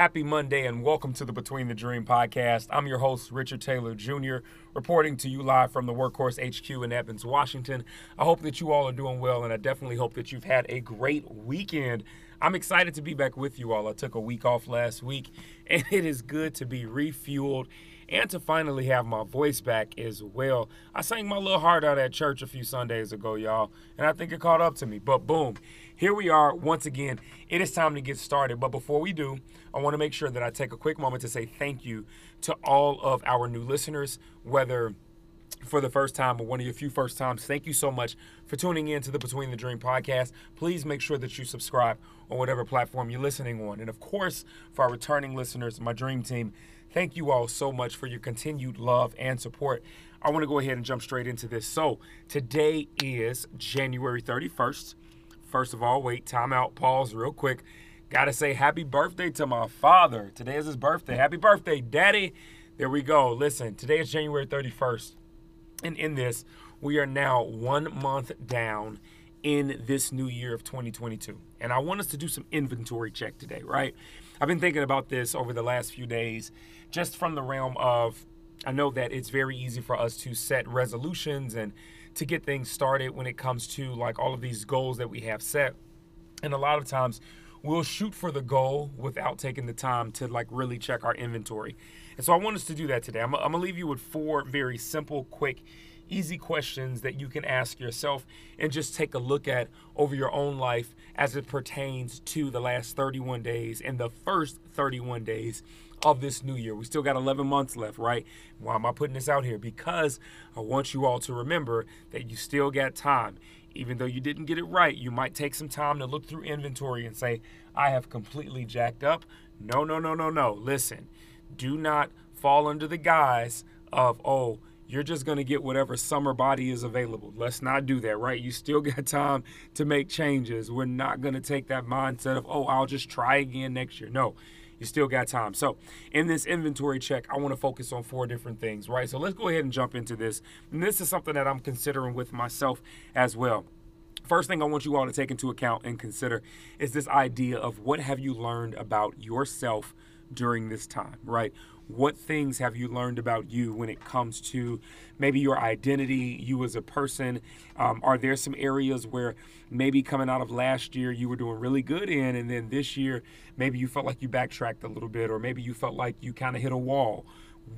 Happy Monday and welcome to the Between the Dream podcast. I'm your host, Richard Taylor Jr., reporting to you live from the Workhorse HQ in Evans, Washington. I hope that you all are doing well, and I definitely hope that you've had a great weekend. I'm excited to be back with you all. I took a week off last week, and it is good to be refueled and to finally have my voice back as well. I sang my little heart out at church a few Sundays ago, y'all, and I think it caught up to me. But boom, here we are once again. It is time to get started. But before we do, I want to make sure that I take a quick moment to say thank you to all of our new listeners, whether for the first time or one of your few first times, thank you so much for tuning in to the Between the Dream podcast. Please make sure that you subscribe on whatever platform you're listening on. And of course, for our returning listeners, my dream team, thank you all so much for your continued love and support. I want to go ahead and jump straight into this. So, today is January 31st. First of all, wait, time out, pause real quick. Gotta say happy birthday to my father. Today is his birthday. Happy birthday, daddy. There we go. Listen, today is January 31st. And in this, we are now one month down in this new year of 2022. And I want us to do some inventory check today, right? I've been thinking about this over the last few days, just from the realm of I know that it's very easy for us to set resolutions and to get things started when it comes to like all of these goals that we have set. And a lot of times we'll shoot for the goal without taking the time to like really check our inventory. And so I want us to do that today. I'm, I'm gonna leave you with four very simple, quick, easy questions that you can ask yourself and just take a look at over your own life as it pertains to the last 31 days and the first 31 days of this new year. We still got 11 months left, right? Why am I putting this out here? Because I want you all to remember that you still got time. Even though you didn't get it right, you might take some time to look through inventory and say, I have completely jacked up. No, no, no, no, no. Listen, do not fall under the guise of, oh, you're just going to get whatever summer body is available. Let's not do that, right? You still got time to make changes. We're not going to take that mindset of, oh, I'll just try again next year. No, you still got time. So, in this inventory check, I want to focus on four different things, right? So, let's go ahead and jump into this. And this is something that I'm considering with myself as well. First thing I want you all to take into account and consider is this idea of what have you learned about yourself during this time, right? What things have you learned about you when it comes to maybe your identity, you as a person? Um, are there some areas where maybe coming out of last year you were doing really good in, and then this year maybe you felt like you backtracked a little bit, or maybe you felt like you kind of hit a wall?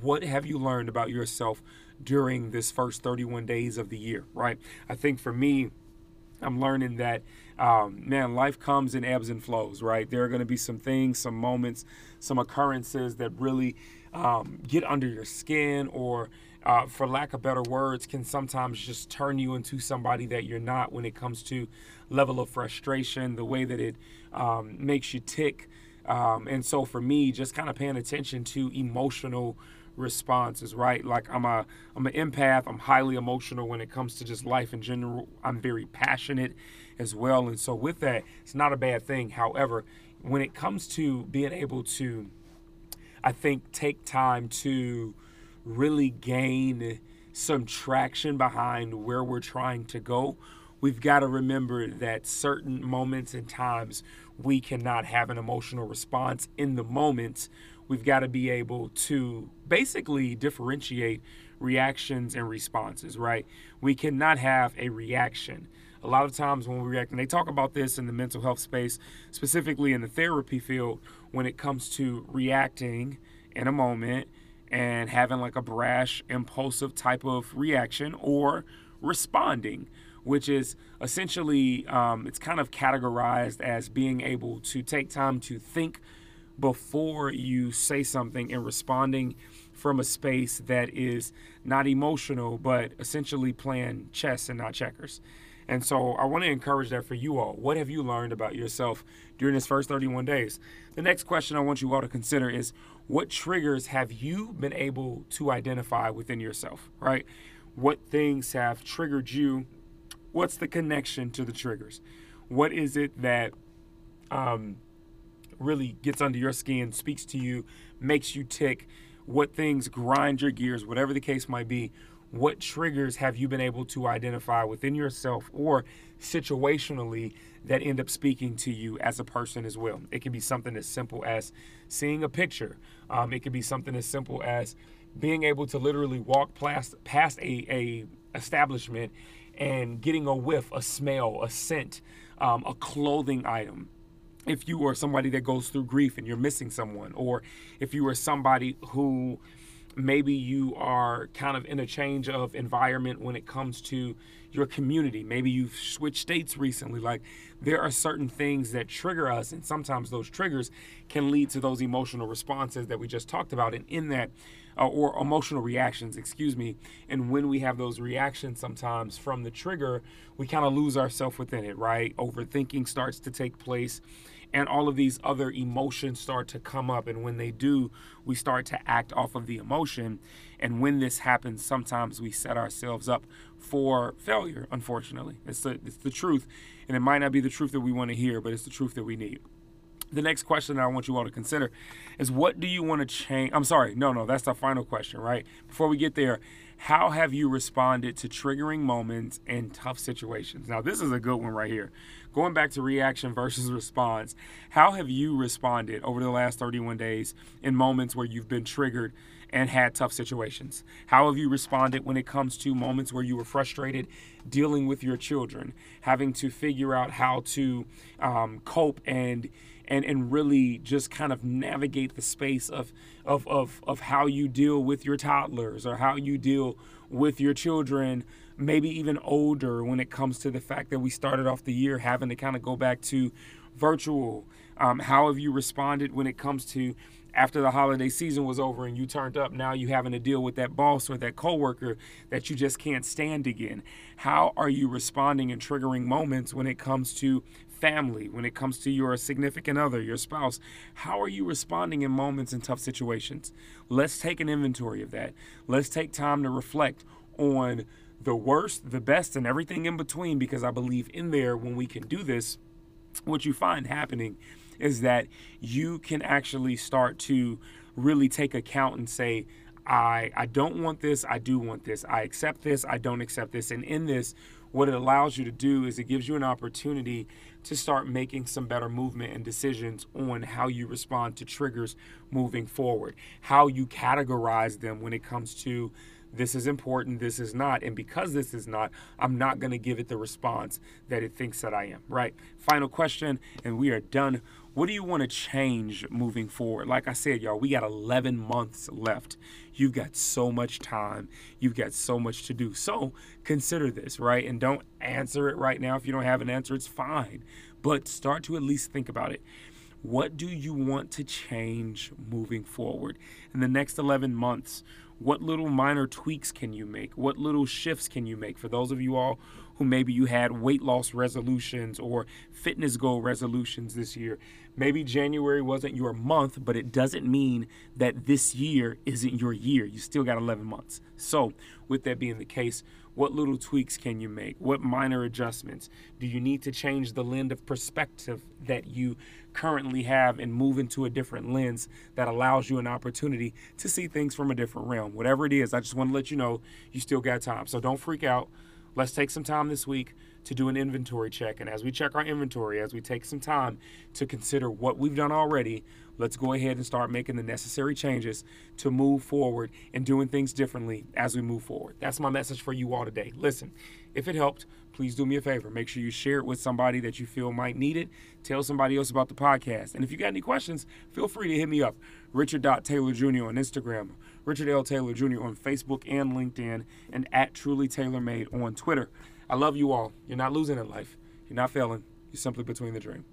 What have you learned about yourself during this first 31 days of the year, right? I think for me, I'm learning that, um, man, life comes in ebbs and flows, right? There are going to be some things, some moments, some occurrences that really um, get under your skin or uh, for lack of better words, can sometimes just turn you into somebody that you're not when it comes to level of frustration, the way that it um, makes you tick. Um, and so for me, just kind of paying attention to emotional responses, right? Like I'm a I'm an empath. I'm highly emotional when it comes to just life in general. I'm very passionate as well, and so with that, it's not a bad thing. However, when it comes to being able to I think, take time to really gain some traction behind where we're trying to go, we've got to remember that certain moments and times we cannot have an emotional response in the moment. We've got to be able to basically differentiate reactions and responses, right? We cannot have a reaction a lot of times when we react, and they talk about this in the mental health space, specifically in the therapy field, when it comes to reacting in a moment and having like a brash, impulsive type of reaction or responding, which is essentially um, it's kind of categorized as being able to take time to think before you say something and responding from a space that is not emotional but essentially playing chess and not checkers. And so I want to encourage that for you all. What have you learned about yourself during this first 31 days? The next question I want you all to consider is what triggers have you been able to identify within yourself, right? What things have triggered you? What's the connection to the triggers? What is it that um, really gets under your skin, speaks to you, makes you tick, what things grind your gears, whatever the case might be. What triggers have you been able to identify within yourself or situationally that end up speaking to you as a person as well? It can be something as simple as seeing a picture. Um, it could be something as simple as being able to literally walk past, past a, a establishment and getting a whiff, a smell, a scent, um, a clothing item. If you are somebody that goes through grief and you're missing someone, or if you are somebody who maybe you are kind of in a change of environment when it comes to your community. Maybe you've switched states recently. Like there are certain things that trigger us, and sometimes those triggers can lead to those emotional responses that we just talked about. And in that, uh, or emotional reactions, excuse me. And when we have those reactions, sometimes from the trigger, we kind of lose ourselves within it, right? Overthinking starts to take place and all of these other emotions start to come up. And when they do we start to act off of the emotion. And when this happens sometimes we set ourselves up for failure unfortunately. It's the, it's the truth. And it might not be the truth that we want to hear but it's the truth that we need the next question that I want you all to consider is what do you want to change? I'm sorry, no, no, that's the final question, right? Before we get there, how have you responded to triggering moments and tough situations? Now, this is a good one right here going back to reaction versus response, how have you responded over the last 31 days in moments where you've been triggered and had tough situations? How have you responded when it comes to moments where you were frustrated dealing with your children, having to figure out how to um, cope and and and really just kind of navigate the space of, of of of how you deal with your toddlers or how you deal with your children maybe even older when it comes to the fact that we started off the year having to kind of go back to virtual. Um, how have you responded when it comes to after the holiday season was over and you turned up, now you having to deal with that boss or that coworker that you just can't stand again? How are you responding and triggering moments when it comes to family, when it comes to your significant other, your spouse? How are you responding in moments in tough situations? Let's take an inventory of that. Let's take time to reflect on the worst, the best, and everything in between because I believe in there when we can do this, what you find happening is that you can actually start to really take account and say, I, I don't want this, I do want this. I accept this, I don't accept this. And in this, what it allows you to do is it gives you an opportunity to start making some better movement and decisions on how you respond to triggers moving forward, how you categorize them when it comes to this is important, this is not. And because this is not, I'm not going to give it the response that it thinks that I am, right? Final question, and we are done. What do you want to change moving forward? Like I said, y'all, we got 11 months left. You've got so much time. You've got so much to do. So consider this, right? And don't answer it right now. If you don't have an answer, it's fine. But start to at least think about it. What do you want to change moving forward in the next 11 months? What little minor tweaks can you make? What little shifts can you make? For those of you all who maybe you had weight loss resolutions or fitness goal resolutions this year, maybe January wasn't your month, but it doesn't mean that this year isn't your year. You still got 11 months. So, with that being the case, what little tweaks can you make? What minor adjustments? Do you need to change the lens of perspective that you currently have and move into a different lens that allows you an opportunity to see things from a different realm? Whatever it is, I just want to let you know you still got time. So don't freak out. Let's take some time this week to do an inventory check. And as we check our inventory, as we take some time to consider what we've done already, let's go ahead and start making the necessary changes to move forward and doing things differently as we move forward. That's my message for you all today. Listen, if it helped, please do me a favor. Make sure you share it with somebody that you feel might need it. Tell somebody else about the podcast. And if you got any questions, feel free to hit me up. Richard Taylor Jr. on Instagram, Richard L. Taylor Jr. on Facebook and LinkedIn, and at Truly Taylor Made on Twitter. I love you all. You're not losing in life. You're not failing. You're simply between the dream.